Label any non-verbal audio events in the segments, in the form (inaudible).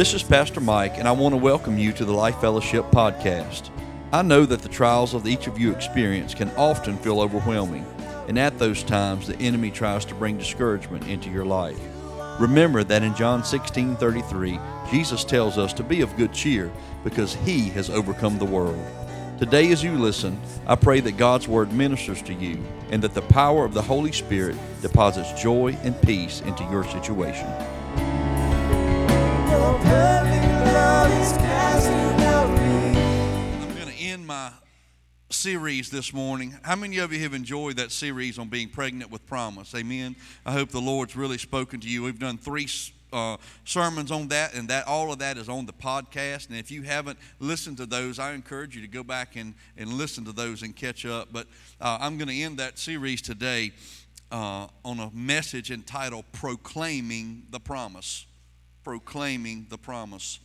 This is Pastor Mike, and I want to welcome you to the Life Fellowship podcast. I know that the trials of each of you experience can often feel overwhelming, and at those times the enemy tries to bring discouragement into your life. Remember that in John 16 33, Jesus tells us to be of good cheer because he has overcome the world. Today, as you listen, I pray that God's Word ministers to you and that the power of the Holy Spirit deposits joy and peace into your situation. I'm going to end my series this morning. How many of you have enjoyed that series on being pregnant with promise? Amen. I hope the Lord's really spoken to you. We've done three uh, sermons on that, and that all of that is on the podcast. And if you haven't listened to those, I encourage you to go back and, and listen to those and catch up. But uh, I'm going to end that series today uh, on a message entitled Proclaiming the Promise. Proclaiming the Promise.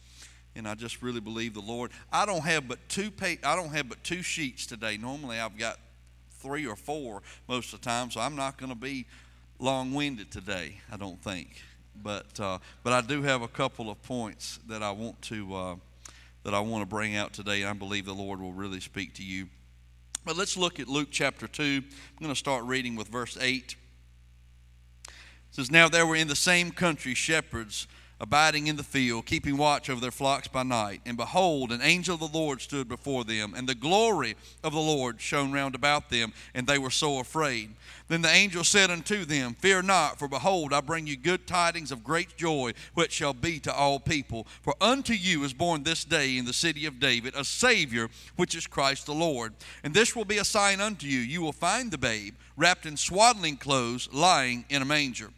And I just really believe the Lord. I don't have but two pa- I don't have but two sheets today. Normally I've got three or four most of the time, so I'm not going to be long-winded today. I don't think but uh, but I do have a couple of points that I want to uh, that I want to bring out today, I believe the Lord will really speak to you. But let's look at Luke chapter two. I'm going to start reading with verse eight. It says, "Now there were in the same country shepherds." Abiding in the field, keeping watch over their flocks by night. And behold, an angel of the Lord stood before them, and the glory of the Lord shone round about them, and they were so afraid. Then the angel said unto them, Fear not, for behold, I bring you good tidings of great joy, which shall be to all people. For unto you is born this day in the city of David a Savior, which is Christ the Lord. And this will be a sign unto you you will find the babe wrapped in swaddling clothes, lying in a manger.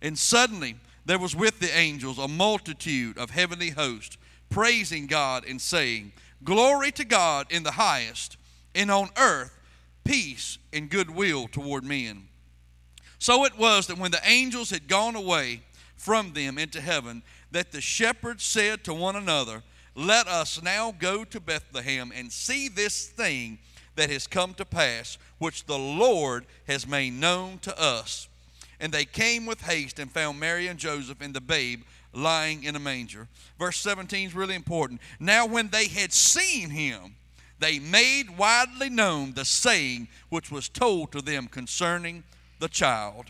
And suddenly there was with the angels a multitude of heavenly hosts, praising God and saying, Glory to God in the highest, and on earth peace and goodwill toward men. So it was that when the angels had gone away from them into heaven, that the shepherds said to one another, Let us now go to Bethlehem and see this thing that has come to pass, which the Lord has made known to us. And they came with haste and found Mary and Joseph and the babe lying in a manger. Verse 17 is really important. Now, when they had seen him, they made widely known the saying which was told to them concerning the child.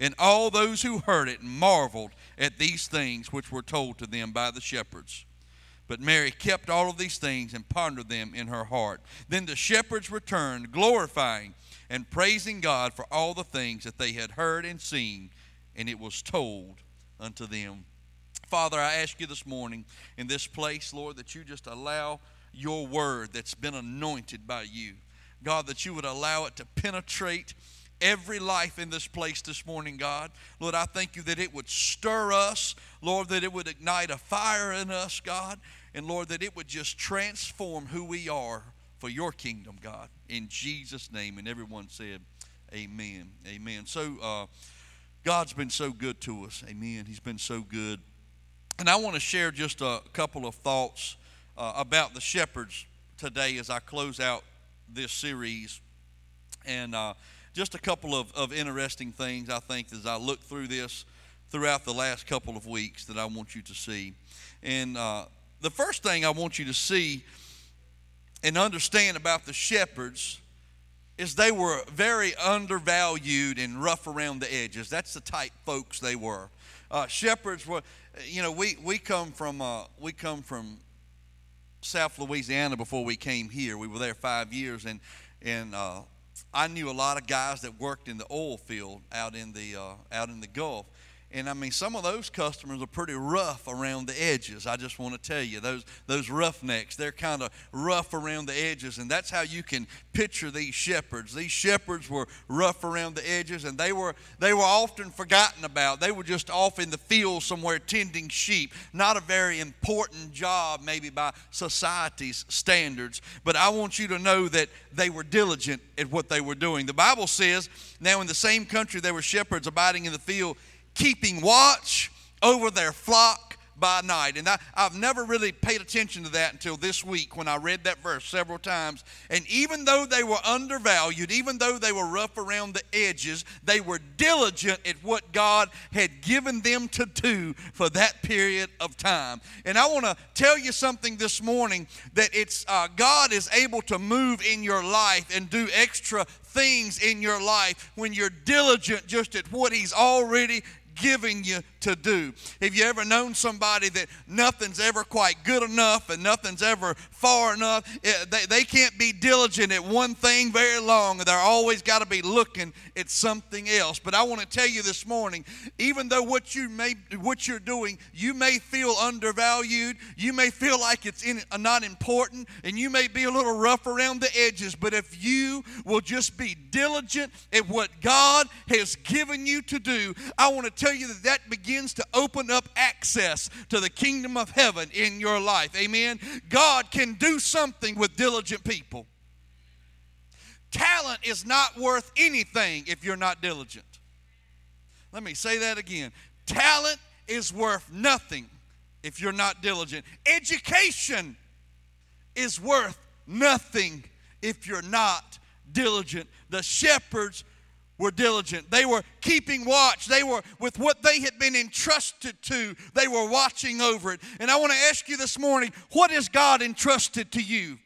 And all those who heard it marveled at these things which were told to them by the shepherds. But Mary kept all of these things and pondered them in her heart. Then the shepherds returned, glorifying and praising God for all the things that they had heard and seen, and it was told unto them. Father, I ask you this morning in this place, Lord, that you just allow your word that's been anointed by you. God, that you would allow it to penetrate every life in this place this morning, God. Lord, I thank you that it would stir us, Lord, that it would ignite a fire in us, God, and Lord, that it would just transform who we are for your kingdom, God. In Jesus' name. And everyone said, Amen. Amen. So, uh, God's been so good to us. Amen. He's been so good. And I want to share just a couple of thoughts uh, about the shepherds today as I close out this series. And uh, just a couple of, of interesting things I think as I look through this throughout the last couple of weeks that I want you to see. And uh, the first thing I want you to see and understand about the shepherds is they were very undervalued and rough around the edges. That's the type folks they were. Uh, shepherds were, you know, we, we come from uh, we come from South Louisiana before we came here. We were there five years, and and uh, I knew a lot of guys that worked in the oil field out in the uh, out in the Gulf. And I mean, some of those customers are pretty rough around the edges. I just want to tell you, those those roughnecks, they're kind of rough around the edges, and that's how you can picture these shepherds. These shepherds were rough around the edges, and they were they were often forgotten about. They were just off in the field somewhere tending sheep. Not a very important job, maybe by society's standards. But I want you to know that they were diligent at what they were doing. The Bible says, "Now in the same country there were shepherds abiding in the field." Keeping watch over their flock by night. And I, I've never really paid attention to that until this week when I read that verse several times. And even though they were undervalued, even though they were rough around the edges, they were diligent at what God had given them to do for that period of time. And I want to tell you something this morning that it's uh, God is able to move in your life and do extra things in your life when you're diligent just at what He's already giving you to do. Have you ever known somebody that nothing's ever quite good enough and nothing's ever far enough? They, they can't be diligent at one thing very long. They're always got to be looking at something else. But I want to tell you this morning, even though what you may what you're doing, you may feel undervalued, you may feel like it's in, uh, not important, and you may be a little rough around the edges. But if you will just be diligent at what God has given you to do, I want to tell you that that begins begins to open up access to the kingdom of heaven in your life. Amen. God can do something with diligent people. Talent is not worth anything if you're not diligent. Let me say that again. Talent is worth nothing if you're not diligent. Education is worth nothing if you're not diligent. The shepherds were diligent. They were keeping watch. They were, with what they had been entrusted to, they were watching over it. And I want to ask you this morning what has God entrusted to you?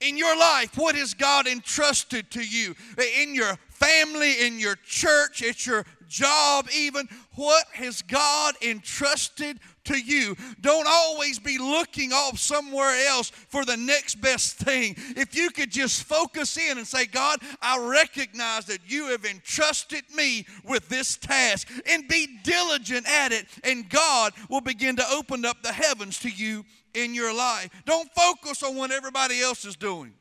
In your life, what has God entrusted to you? In your family, in your church, at your job, even, what has God entrusted to you. Don't always be looking off somewhere else for the next best thing. If you could just focus in and say, God, I recognize that you have entrusted me with this task and be diligent at it, and God will begin to open up the heavens to you in your life. Don't focus on what everybody else is doing.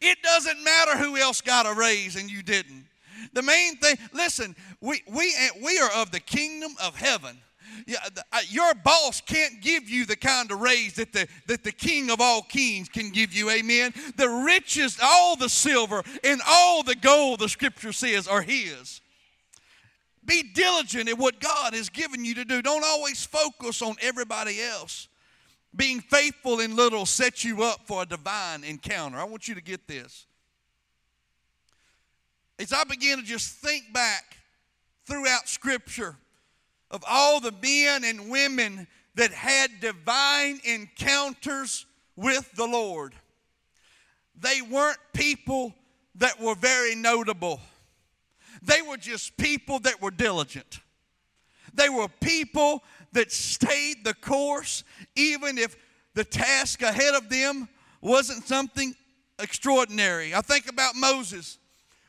It doesn't matter who else got a raise and you didn't. The main thing, listen, we, we, we are of the kingdom of heaven. Uh, your boss can't give you the kind of raise that the, that the king of all kings can give you. Amen. The richest, all the silver, and all the gold, the scripture says, are his. Be diligent at what God has given you to do. Don't always focus on everybody else. Being faithful in little sets you up for a divine encounter. I want you to get this. As I begin to just think back throughout Scripture, of all the men and women that had divine encounters with the Lord. They weren't people that were very notable, they were just people that were diligent. They were people that stayed the course, even if the task ahead of them wasn't something extraordinary. I think about Moses.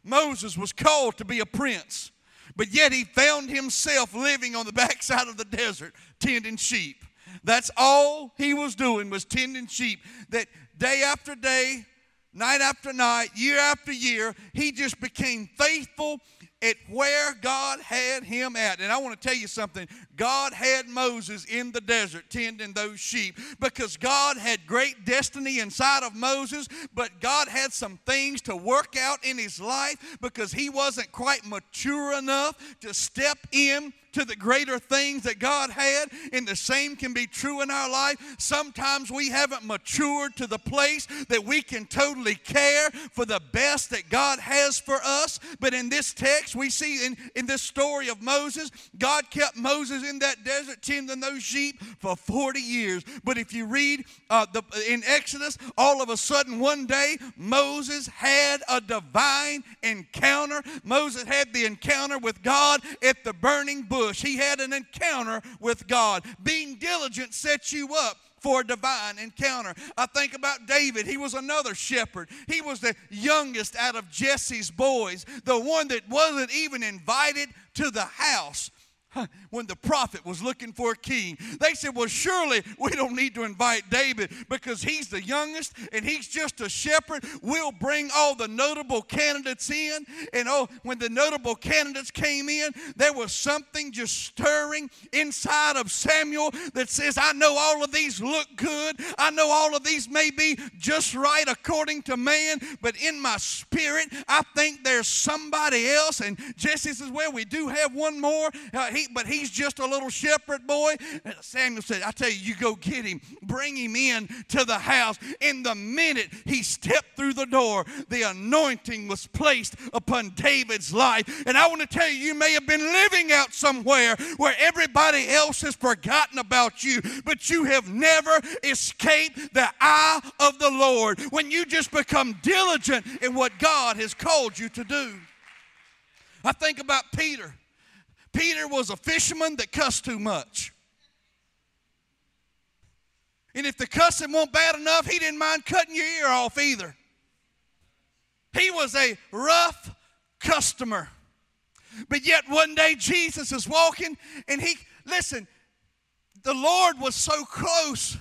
Moses was called to be a prince. But yet he found himself living on the (laughs) backside of the desert, tending sheep. That's all he was doing was tending sheep. That day after day, night after night, year after year, he just became faithful at where God had him at. And I want to tell you something God had Moses in the desert tending those sheep because God had great destiny inside of Moses, but God had some things to work out in his life because he wasn't quite mature enough to step in to the greater things that God had, and the same can be true in our life. Sometimes we haven't matured to the place that we can totally care for the best that God has for us. But in this text, we see in, in this story of Moses, God kept Moses in that desert tending those sheep for 40 years. But if you read uh, the, in Exodus, all of a sudden one day, Moses had a divine encounter. Moses had the encounter with God at the burning bush bush. He had an encounter with God. Being diligent sets you up for a divine encounter. I think about David. He was another shepherd. He was the youngest out of Jesse's boys, the one that wasn't even invited to the house when the prophet was looking for a king. They said, Well, surely we don't need to invite David because he's the youngest and he's just a shepherd. We'll bring all the notable candidates in. And oh, when the notable candidates came in, there was something just stirring inside of Samuel that says, I know all of these look good. I know all of these may be just right according to man, but in my spirit, I think there's somebody else. And Jesse says, Well, we do have one more. Uh, he but he's just a little shepherd boy. Samuel said, I tell you, you go get him, bring him in to the house. In the minute he stepped through the door, the anointing was placed upon David's life. And I want to tell you, you may have been living out somewhere where everybody else has forgotten about you, but you have never escaped the eye of the Lord when you just become diligent in what God has called you to do. I think about Peter. Peter was a fisherman that cussed too much. And if the cussing wasn't bad enough, he didn't mind cutting your ear off either. He was a rough customer. But yet one day Jesus is walking and he, listen, the Lord was so close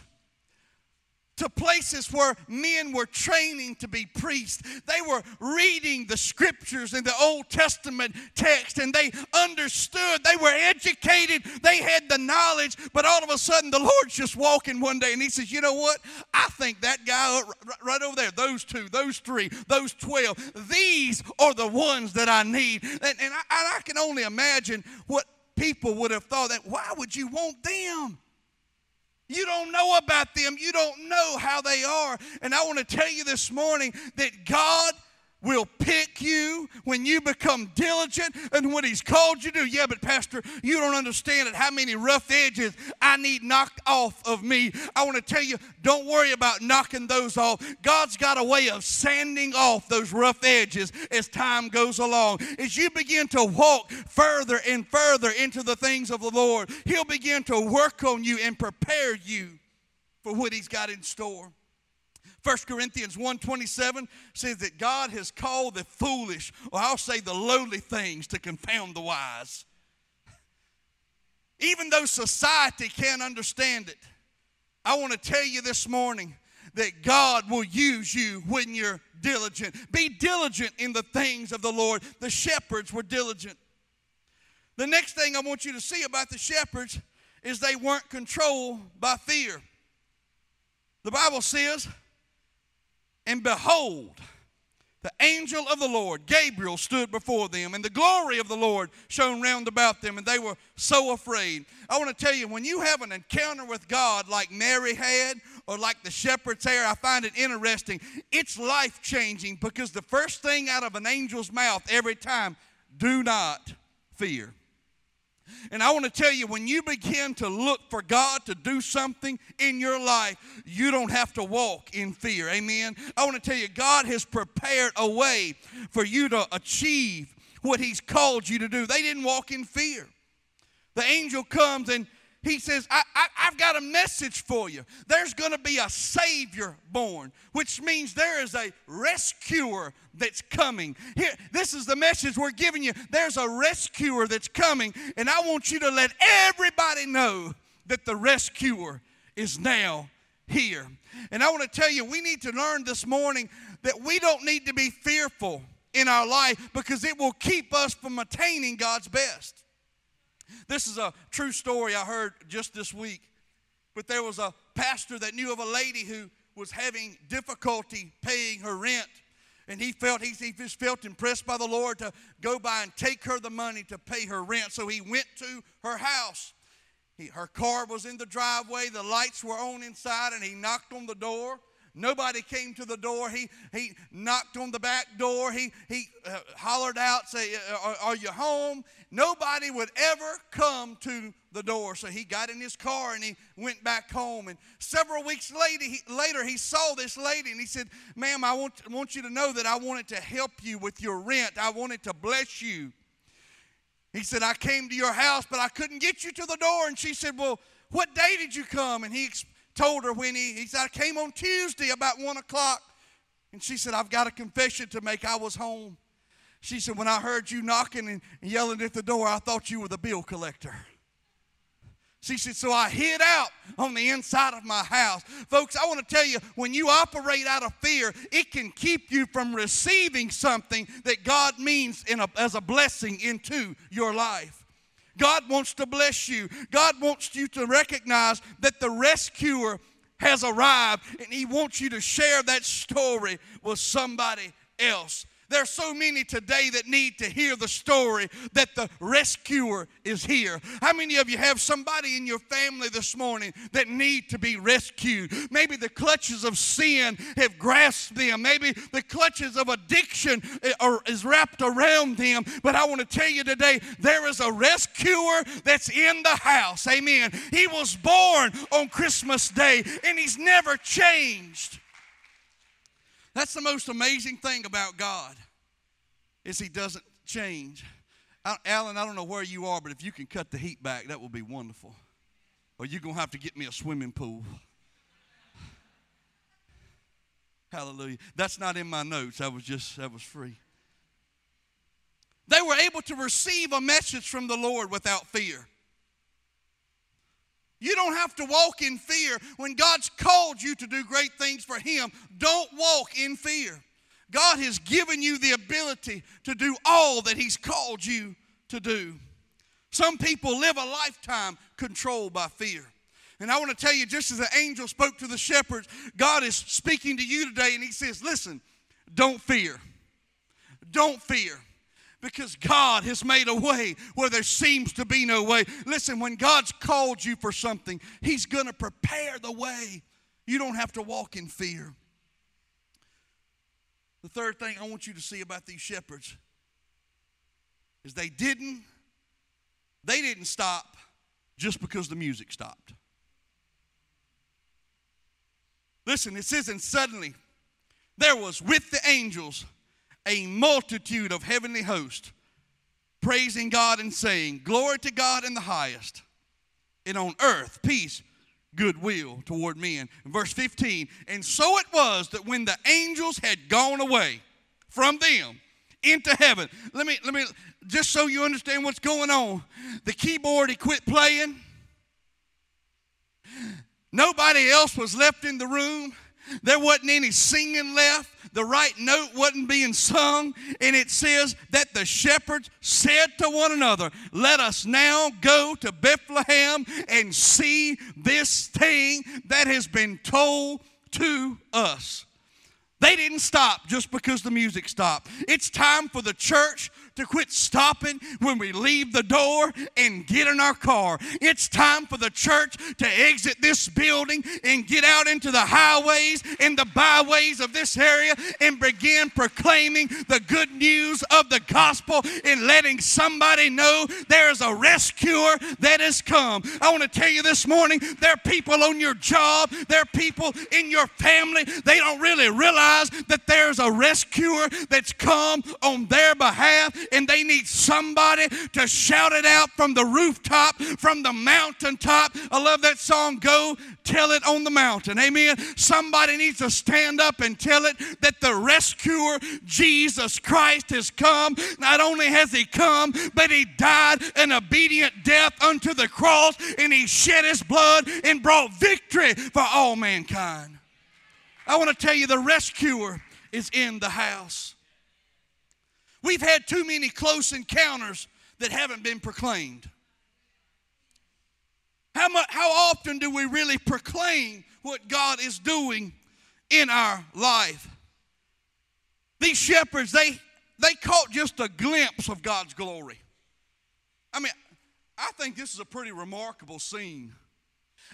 to places where men were training to be priests. They were reading the scriptures in the Old Testament text and they understood. They were educated. They had the knowledge. But all of a sudden, the Lord's just walking one day and He says, You know what? I think that guy right over there, those two, those three, those 12, these are the ones that I need. And, and I, I can only imagine what people would have thought that, why would you want them? You don't know about them. You don't know how they are. And I want to tell you this morning that God will pick you when you become diligent and what he's called you to. Yeah, but Pastor, you don't understand it. How many rough edges I need knocked off of me. I want to tell you, don't worry about knocking those off. God's got a way of sanding off those rough edges as time goes along. As you begin to walk further and further into the things of the Lord, he'll begin to work on you and prepare you for what he's got in store. 1 Corinthians 1.27 says that God has called the foolish, or I'll say the lowly things, to confound the wise. Even though society can't understand it, I want to tell you this morning that God will use you when you're diligent. Be diligent in the things of the Lord. The shepherds were diligent. The next thing I want you to see about the shepherds is they weren't controlled by fear. The Bible says and behold, the angel of the Lord, Gabriel, stood before them, and the glory of the Lord shone round about them, and they were so afraid. I want to tell you, when you have an encounter with God like Mary had, or like the shepherd's hair, I find it interesting. It's life changing because the first thing out of an angel's mouth every time, do not fear. And I want to tell you, when you begin to look for God to do something in your life, you don't have to walk in fear. Amen. I want to tell you, God has prepared a way for you to achieve what He's called you to do. They didn't walk in fear. The angel comes and he says, I, I, have got a message for you. There's going to be a Savior born, which means there is a rescuer that's coming. Here, this is the message we're giving you. There's a rescuer that's coming, and I want you to let everybody know that the rescuer is now here. And I want to tell you, we need to learn this morning that we don't need to be fearful in our life because it will keep us from attaining God's best. This is a true story I heard just this week. But there was a pastor that knew of a lady who was having difficulty paying her rent. And he felt he, he just felt impressed by the Lord to go by and take her the money to pay her rent. So he went to her house. He, her car was in the driveway, the lights were on inside, and he knocked on the door. Nobody came to the door. He, he knocked on the back door. He, he uh, hollered out, say, are, are you home? Nobody would ever come to the door. So he got in his car and he went back home. And several weeks later, he, later, he saw this lady and he said, Ma'am, I want, want you to know that I wanted to help you with your rent. I wanted to bless you. He said, I came to your house, but I couldn't get you to the door. And she said, Well, what day did you come? And he told her when he, he said, I came on Tuesday about one o'clock. And she said, I've got a confession to make. I was home. She said, When I heard you knocking and yelling at the door, I thought you were the bill collector. She said, So I hid out on the inside of my house. Folks, I want to tell you, when you operate out of fear, it can keep you from receiving something that God means a, as a blessing into your life. God wants to bless you. God wants you to recognize that the rescuer has arrived and He wants you to share that story with somebody else. There's so many today that need to hear the story that the rescuer is here. How many of you have somebody in your family this morning that need to be rescued? Maybe the clutches of sin have grasped them. Maybe the clutches of addiction eh, are, is wrapped around them. But I want to tell you today, there is a rescuer that's in the house. Amen. He was born on Christmas Day and he's never changed. That's the most amazing thing about God is he doesn't change. I, Alan, I don't know where you are, but if you can cut the heat back, that will be wonderful. Or you're going to have to get me a swimming pool. Hallelujah. That's not in my notes. That was just, that was free. They were able to receive a message from the Lord without fear. You don't have to walk in fear. When God's called you to do great things for Him, don't walk in fear. God has given you the ability to do all that He's called you to do. Some people live a lifetime controlled by fear. And I want to tell you, just as the angel spoke to the shepherds, God is speaking to you today, and He says, Listen, don't fear. Don't fear because God has made a way where there seems to be no way. Listen, when God's called you for something, He's going to prepare the way. You don't have to walk in fear. The third thing I want you to see about these shepherds is they didn't they didn't stop just because the music stopped. Listen, it and suddenly there was with the angels a multitude of heavenly hosts praising God and saying, Glory to God in the highest, and on earth peace, goodwill toward men. Verse 15, and so it was that when the angels had gone away from them into heaven, let me, let me, just so you understand what's going on, the keyboard he quit playing. Nobody else was left in the room. There wasn't any singing left. The right note wasn't being sung. And it says that the shepherds said to one another, Let us now go to Bethlehem and see this thing that has been told to us. They didn't stop just because the music stopped. It's time for the church to quit stopping when we leave the door and get in our car. It's time for the church to exit this building and get out into the highways and the byways of this area and begin proclaiming the good news of the gospel and letting somebody know there is a rescuer that has come. I want to tell you this morning there are people on your job, there are people in your family, they don't really realize that there's a rescuer that's come on their behalf and they need somebody to shout it out from the rooftop, from the mountaintop. I love that song, Go Tell It on the Mountain. Amen. Somebody needs to stand up and tell it that the rescuer, Jesus Christ, has come. Not only has he come, but he died an obedient death unto the cross and he shed his blood and brought victory for all mankind. I want to tell you the rescuer is in the house. We've had too many close encounters that haven't been proclaimed. How, much, how often do we really proclaim what God is doing in our life? These shepherds, they, they caught just a glimpse of God's glory. I mean, I think this is a pretty remarkable scene.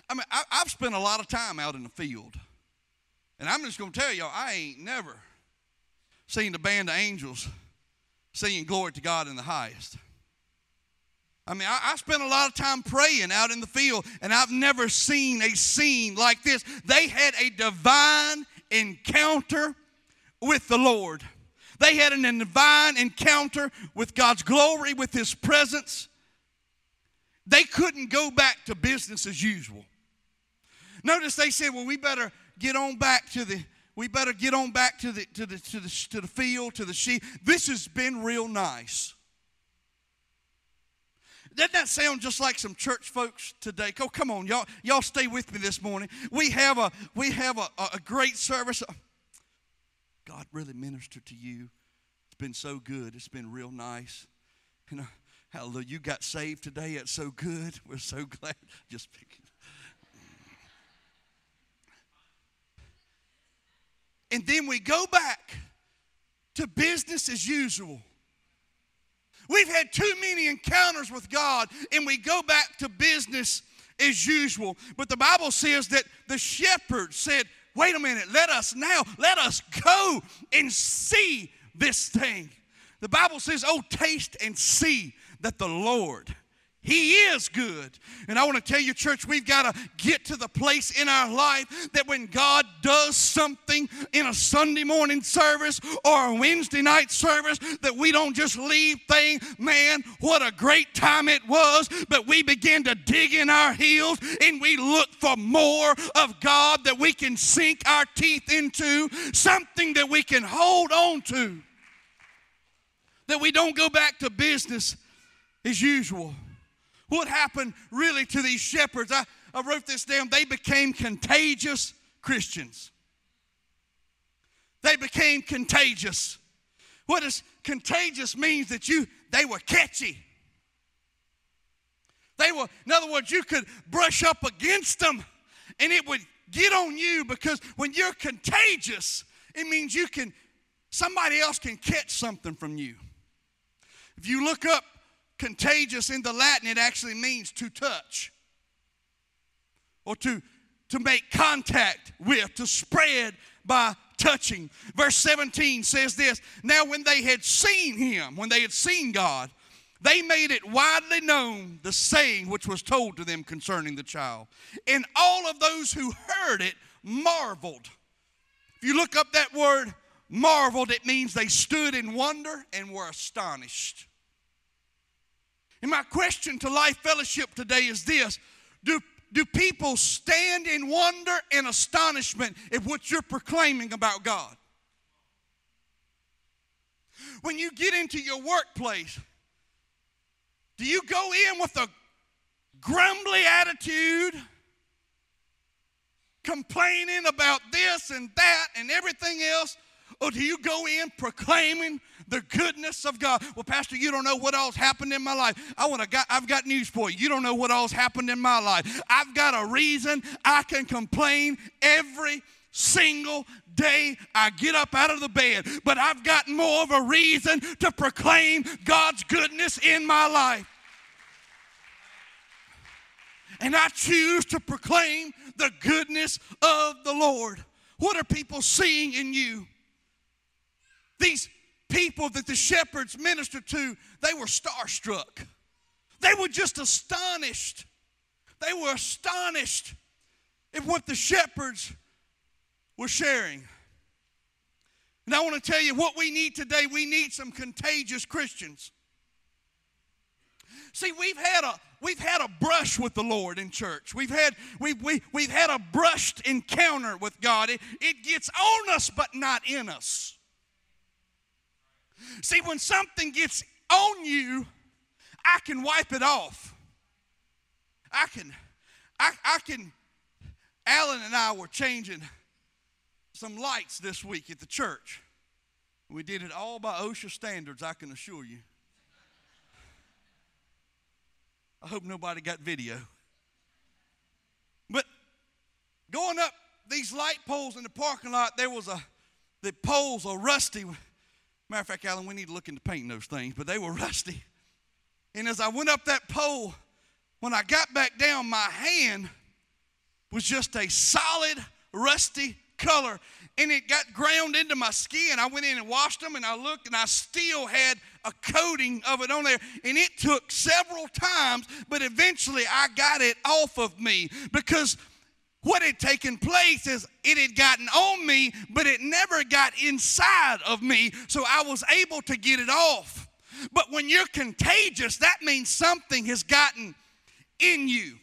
I mean, I, have spent a lot of time out in the field. And I'm just going to tell y'all, I ain't never seen the band of angels singing glory to God in the highest. I mean, I, I, spent a lot of time praying out in the field, and I've never seen a scene like this. They had a divine encounter with the Lord. They had an divine encounter with God's glory, with His presence. They couldn't go back to business as usual. Notice they said, well, we better get on back to the we better get on back to the, to the, to the, to the field, to the sheep. This has been real nice. Doesn't that sound just like some church folks today? Oh, come on, y'all, y'all stay with me this morning. We have a we have a, a great service. God really ministered to you. It's been so good. It's been real nice. You know, hallelujah. You got saved today. It's so good. We're so (laughs) glad. Just picking. And then we go back to business as usual. We've had too many encounters with God and we go back to business as usual. But the Bible says that the shepherd said, Wait a minute, let us now, let us go and see this thing. The Bible says, Oh, taste and see that the Lord he is good. And I want to tell you, church, we've got to get to the place in our life that when God does something in a Sunday morning service or a Wednesday night service, that we don't just leave thing, man, what a great time it was, but we begin to dig in our heels and we look for more of God that we can sink our teeth into, something that we can hold on to. That we don't go back to business as usual. What happened really to these shepherds? I, I wrote this down. They became contagious Christians. They became contagious. What does contagious means that you they were catchy. They were, in other words, you could brush up against them and it would get on you because when you're contagious, it means you can somebody else can catch something from you. If you look up contagious in the Latin, it actually means to touch or to, to make contact with, to spread by touching. Verse 17 says this Now, when they had seen him, when they had seen God, they made it widely known the saying which was told to them concerning the child. And all of those who heard it marveled. If you look up that word marveled, it means they stood in wonder and were astonished. And my question to Life Fellowship today is this Do, do people stand in wonder and astonishment at what you're proclaiming about God? When you get into your workplace, do you go in with a grumbly attitude, complaining about this and that and everything else? Or do you go in proclaiming the goodness of God. Well, Pastor, you don't know what all's happened in my life. I want to. I've got news for you. You don't know what all's happened in my life. I've got a reason I can complain every single day I get up out of the bed, but I've got more of a reason to proclaim God's goodness in my life. And I choose to proclaim the goodness of the Lord. What are people seeing in you? These people that the shepherds ministered to, they were starstruck. They were just astonished. They were astonished at what the shepherds were sharing. And I want to tell you what we need today we need some contagious Christians. See, we've had a we've had a brush with the Lord in church. We've had we've we, we've had a brushed encounter with God. It, it gets on us but not in us. See, when something gets on you, I can wipe it off. I can, I, I can. Alan and I were changing some lights this week at the church. We did it all by OSHA standards, I can assure you. I hope nobody got video. But going up these light poles in the parking lot, there was a, the poles are rusty Matter of fact, Alan, we need to look into painting those things, but they were (laughs) rusty. And as I went up that pole, when I got back down, my hand was just a solid, rusty color. And it got ground into my skin. I went in and washed them, and I looked, and I still had a coating of it on there. And it took several times, but eventually I got it off of me because what had taken place is it had gotten on me, but it never got inside of me, so I was able to get it off. But when you're contagious, that means something has gotten in you.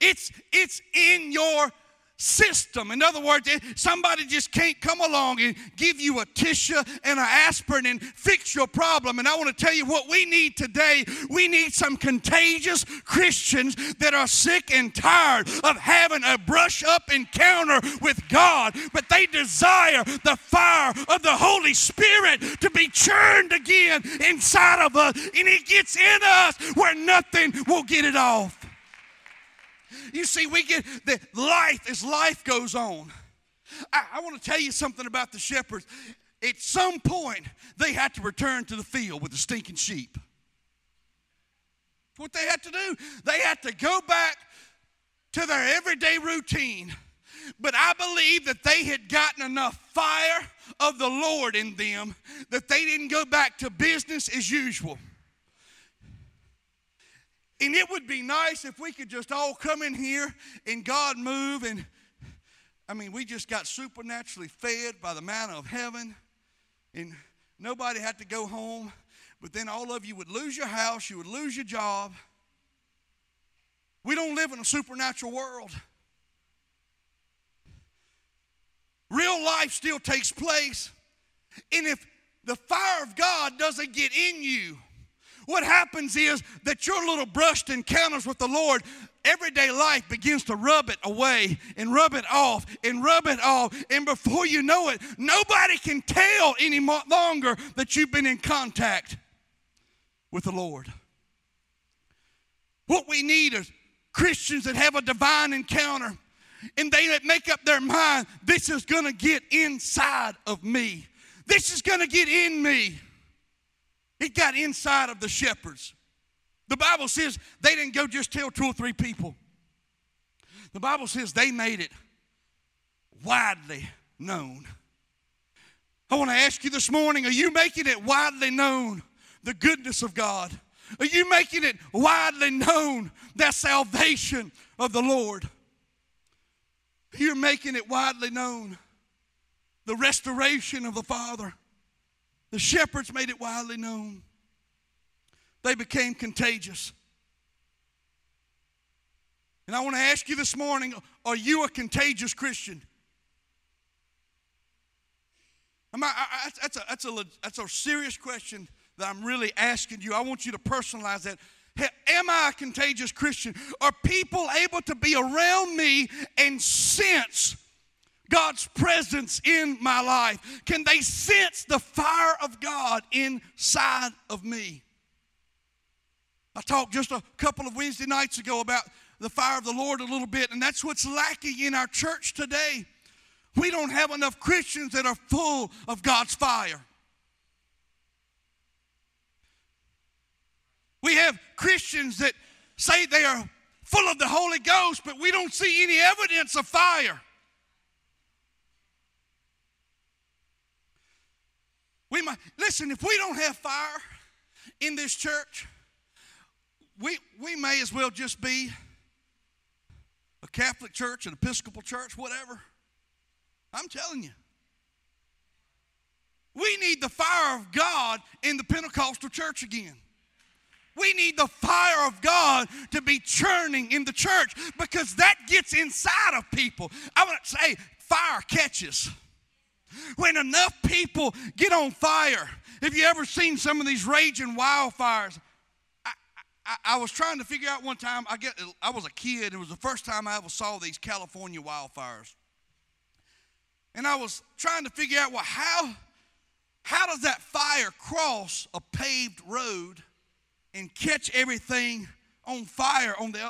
It's it's in your system. In other words, somebody just can't come along and give you a tissue and an aspirin and fix your problem. And I want to tell you what we need today. We need some contagious Christians that are sick and tired of having a brush up encounter with God, but they desire the fire of the Holy Spirit to be churned again inside of us, and it gets in us where nothing will get it off. You see, we get that life as life goes on. I, I want to tell you something about the shepherds. at some point they had to return to the field with the stinking sheep. What they had to do, they had to go back to their everyday routine. But I believe that they had gotten enough fire of the Lord in them that they didn't go back to business as usual. And it would be nice if we could just all come in here and God move. And I mean, we just got supernaturally fed by the manna of heaven, and nobody had to go home. But then all of you would lose your house, you would lose your job. We don't live in a supernatural world. Real life still takes place. And if the fire of God doesn't get in you, what happens is that your little brushed encounters with the Lord, everyday life begins to rub it away and rub it off and rub it off. And before you know it, nobody can tell any longer that you've been in contact with the Lord. What we need is Christians that have a divine encounter and they that make up their mind this is going to get inside of me. This is going to get in me. It got inside of the shepherds. The Bible says they didn't go just tell two or three people. The Bible says they made it widely known. I want to ask you this morning are you making it widely known the goodness of God? Are you making it widely known that salvation of the Lord? You're making it widely known the restoration of the Father. The shepherds made it widely known. They became contagious. And I want to ask you this morning are you a contagious Christian? I, I, that's, a, that's, a, that's a serious question that I'm really asking you. I want you to personalize that. Am I a contagious Christian? Are people able to be around me and sense God's presence in my life? Can they sense the fire of God inside of me? I talked just a couple of Wednesday nights ago about the fire of the Lord a little bit, and that's what's lacking in our church today. We don't have enough Christians that are full of God's fire. We have Christians that say they are full of the Holy Ghost, but we don't see any evidence of fire. We might listen, if we don't have fire in this church, we, we may as well just be a Catholic church, an Episcopal church, whatever. I'm telling you. We need the fire of God in the Pentecostal church again. We need the fire of God to be churning in the church because that gets inside of people. I want to say, fire catches. When enough people get on fire, have you ever seen some of these raging wildfires? I, I, I was trying to figure out one time. I get, I was a kid. It was the first time I ever saw these California wildfires, and I was trying to figure out well how how does that fire cross a paved road? and catch everything on fire on the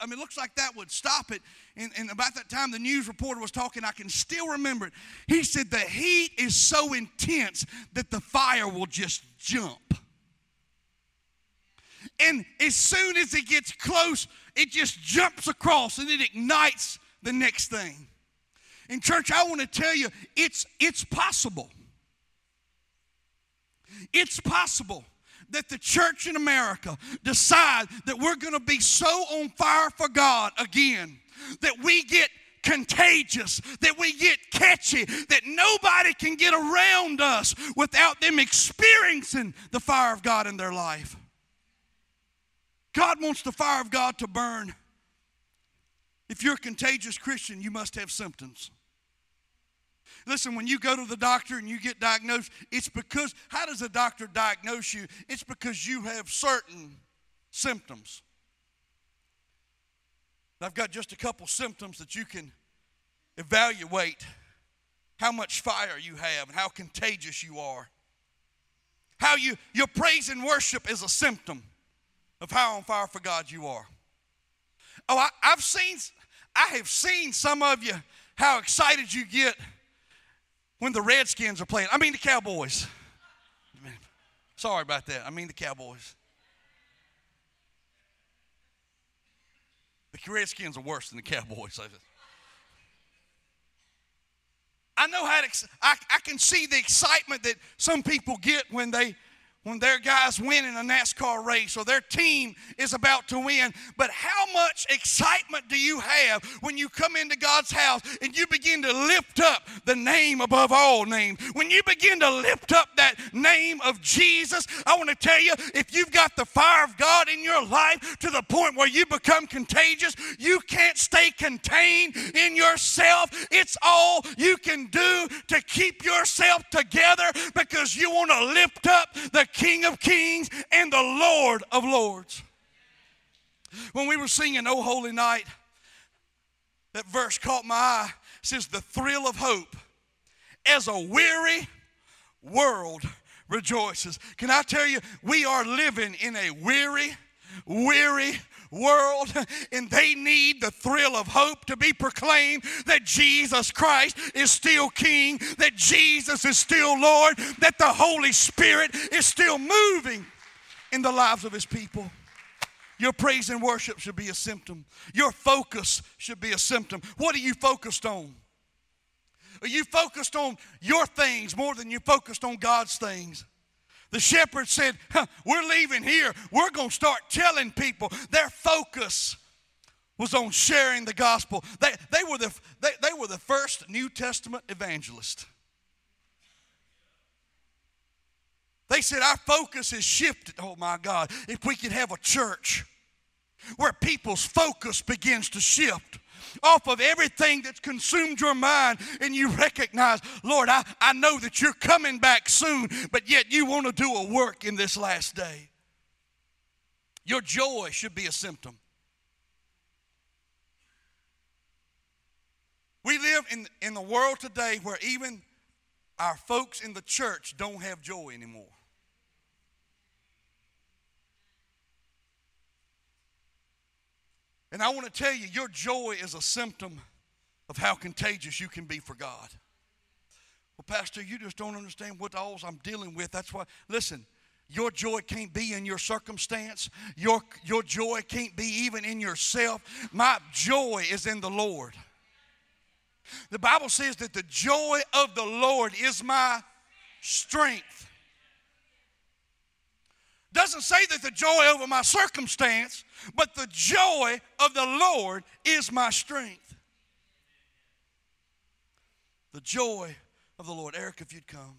i mean it looks like that would stop it and, and, about that time the news reporter was talking. I can still remember it. He said the heat is so intense that the fire will just jump. And as soon as it gets close it just jumps across and it ignites the next thing. In church i want to tell you it's it's possible. It's possible that the church in America decide that we're going to be so on fire for God again that we get contagious, that we get catchy, that nobody can get around us without them experiencing the fire of God in their life. God wants the fire of God to burn. If you're a contagious Christian, you must have symptoms. Listen, when you go to the doctor and you get diagnosed, it's because, how does a doctor diagnose you? It's because you have certain symptoms. I've got just a couple symptoms that you can evaluate how much fire you have and how contagious you are. How you, your praise and worship is a symptom of how on fire for God you are. Oh, I, I've seen, I have seen some of you how excited you get when the Redskins are playing. I mean the Cowboys. (laughs) Sorry about that. I mean the Cowboys. Redskins are worse than the Cowboys. I know how to, I, I can see the excitement that some people get when they when their guys win in a NASCAR race or their team is about to win. But how much excitement do you have when you come into God's house and you begin to lift up the name above all names? When you begin to lift up that name of Jesus, I want to tell you if you've got the fire of God in your life to the point where you become contagious, you can't stay contained in yourself. It's all you can do to keep yourself together because you want to lift up the King of Kings and the Lord of Lords. When we were singing Oh Holy Night, that verse caught my eye. It says, The thrill of hope as a weary world rejoices. Can I tell you, we are living in a weary, weary world and they need the thrill of hope to be proclaimed that Jesus Christ is still King, that Jesus is still Lord, that the Holy Spirit is still moving in the lives of His people. Your praise and worship should be a symptom. Your focus should be a symptom. What are you focused on? Are you focused on your things more than you focused on God's things? The shepherd said, huh, We're leaving here. We're going to start telling people. Their focus was on sharing the gospel. They, they, were, the, they, they were the first New Testament evangelist. They said, Our focus has shifted. Oh my God, if we could have a church where people's focus begins to shift off of everything that's consumed your mind and you recognize, Lord, I, I know that you're coming back soon, but yet you want to do a work in this last day. Your joy should be a symptom. We live in, in the world today where even our folks in the church don't have joy anymore. And I want to tell you, your joy is a symptom of how contagious you can be for God. Well, Pastor, you just don't understand what all I'm dealing with. That's why, listen, your joy can't be in your circumstance. Your, your joy can't be even in yourself. My joy is in the Lord. The Bible says that the joy of the Lord is my strength. Doesn't say that the joy over my circumstance, but the joy of the Lord is my strength. The joy of the Lord. Eric, if you'd come.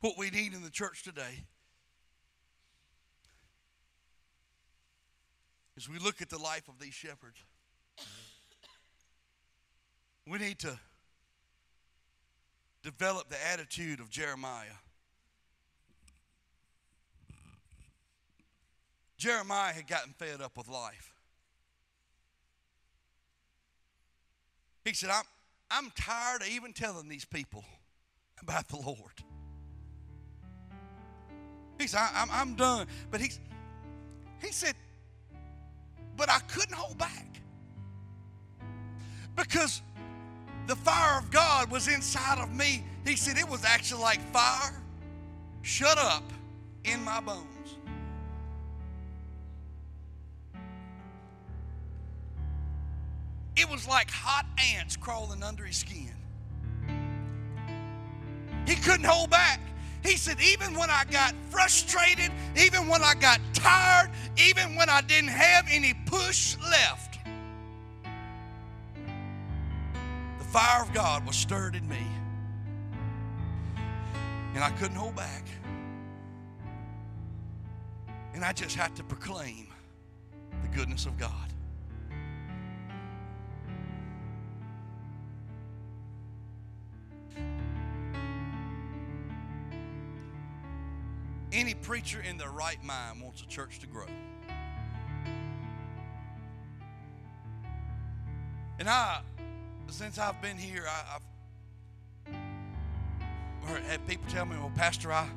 What we need in the church today is we look at the life of these shepherds. We need to develop the attitude of Jeremiah. Jeremiah had gotten fed up with life. He said, I'm, I'm tired of even telling these people about the Lord. He said, I'm, I'm done. But he, he said, but I couldn't hold back. Because the fire of God was inside of me. He said it was actually like fire shut up in my bones. It was like hot ants crawling under his skin. He couldn't hold back. He said, even when I got frustrated, even when I got tired, even when I didn't have any push left, fire of God was stirred in me. And I couldn't hold back. And I just had to proclaim the goodness of God. Any preacher in their right mind wants a church to grow. And I since I've been here, I, have had people tell me, well, Pastor, I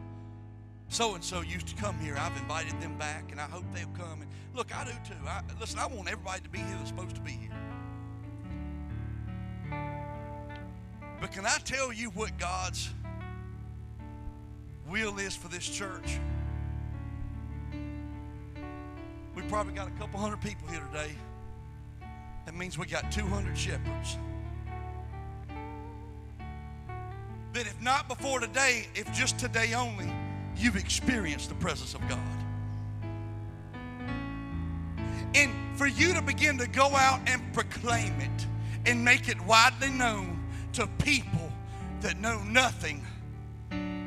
so and so used to come here. I've invited them back, and I hope they'll come. And look, I do too. I, listen, I want everybody to be here that's supposed to be here. But can I tell you what God's will is for this church? We probably got a couple hundred people here today. That means we got 200 shepherds. That if not before today, if just today only, you've experienced the presence of God. And for you to begin to go out and proclaim it and make it widely known to people that know nothing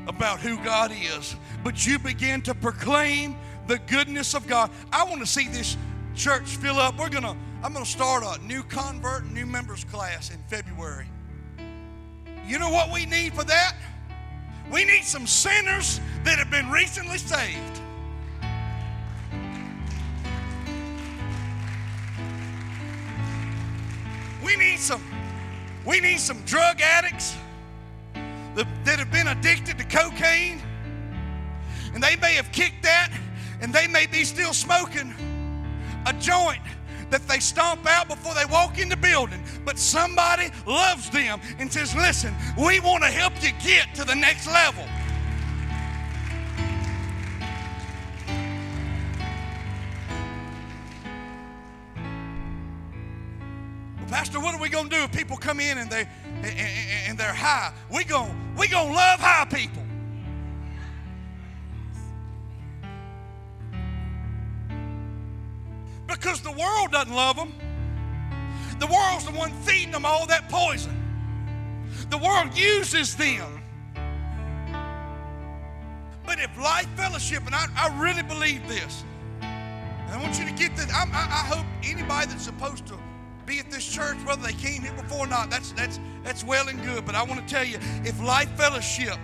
about who God is, but you begin to proclaim the goodness of God. I want to see this church fill up. We're gonna, I'm gonna start a new convert new members class in February. You know what we need for that? We need some sinners that have been recently saved. We need some, we need some drug addicts that, that have been addicted to cocaine. And they may have kicked that and they may be still smoking a joint that they stomp out before they walk in the building. But somebody loves them and says, Listen, we want to help you get to the next level. Well, Pastor, what are we going to do if people come in and they and they're high? We're going we to love high people. Because the world doesn't love them. The world's the one feeding them all that poison. The world uses them. But if Life Fellowship, and I, I really believe this, I want you to get this, I, I, I hope anybody that's supposed to be at this church, whether they came here before or not, that's, that's, that's well and good. But I want to tell you, if Life Fellowship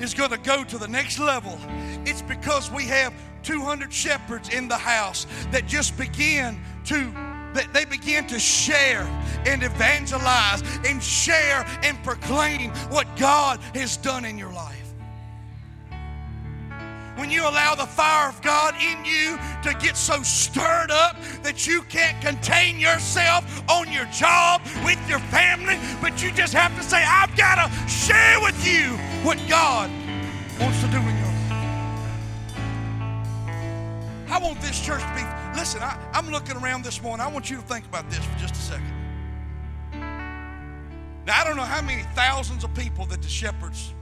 is going to go to the next level, it's because we have 200 shepherds in the house that just begin to that they begin to share and evangelize and share and proclaim what God has done in your life. When you allow the fire of God in you to get so stirred up that you can't contain yourself on your job, with your family, but you just have to say, I've got to share with you what God wants to do in your life. I want this church to be, listen, I, I'm looking around this morning. I want you to think about this for just a second. Now, I don't know how many thousands of people that the shepherds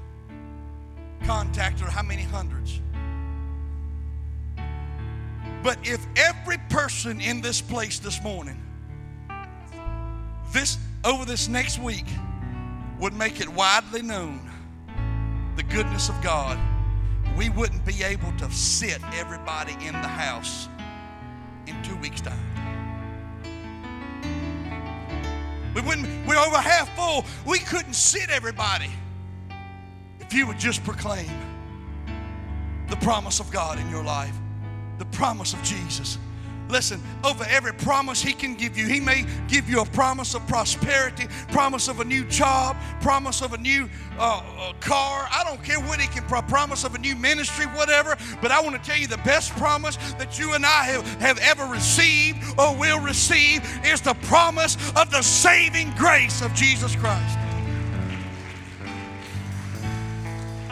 contacted, or how many hundreds. But if every person in this place this morning, this over this next week, would make it widely known the goodness of God we wouldn't be able to sit everybody in the house in two weeks' time. We wouldn't, we're over half full. We couldn't sit everybody if you would just proclaim the promise of God in your life, the promise of Jesus. Listen, over every promise He can give you, He may give you a promise of prosperity, promise of a new job, promise of a new uh, uh, car. I don't care what He can pro- promise of a new ministry, whatever. But I want to tell you the best promise that you and I have, have ever received or will receive is the promise of the saving grace of Jesus Christ.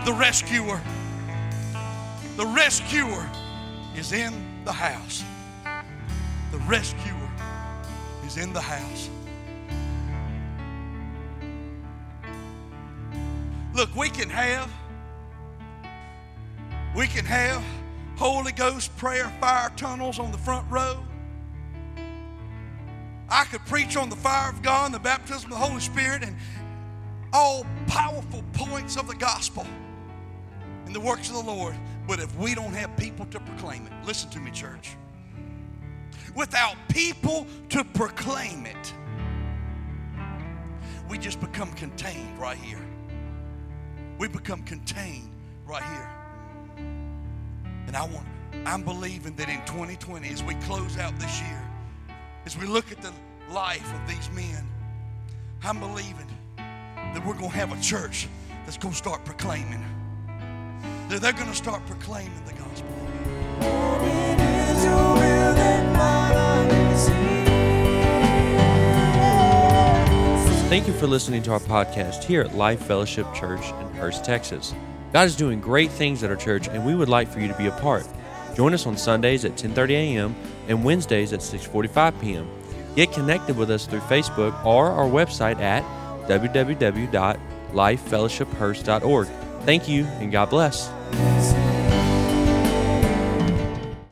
The rescuer. The rescuer is in the house the rescuer is in the house. Look, we can have we can have Holy Ghost prayer fire tunnels on the front row. I could preach on the fire of God and the baptism of the Holy Spirit and all powerful points of the gospel and the works of the Lord. But if we don't have people to proclaim it, listen to me, church without people to proclaim it, we just become contained right here. We become contained right here. And I want, I'm believing that in 2020, as we close out this year, as we look at the life of these men, I'm believing that we're going to have a church that's going to start proclaiming. That they're going to start proclaiming the gospel. Thank you for listening to our podcast here at Life Fellowship Church in Hurst, Texas. God is doing great things at our church, and we would like for you to be a part. Join us on Sundays at 10:30 a.m. and Wednesdays at 6:45 p.m. Get connected with us through Facebook or our website at www.lifefellowshiphurst.org. Thank you, and God bless. Yes.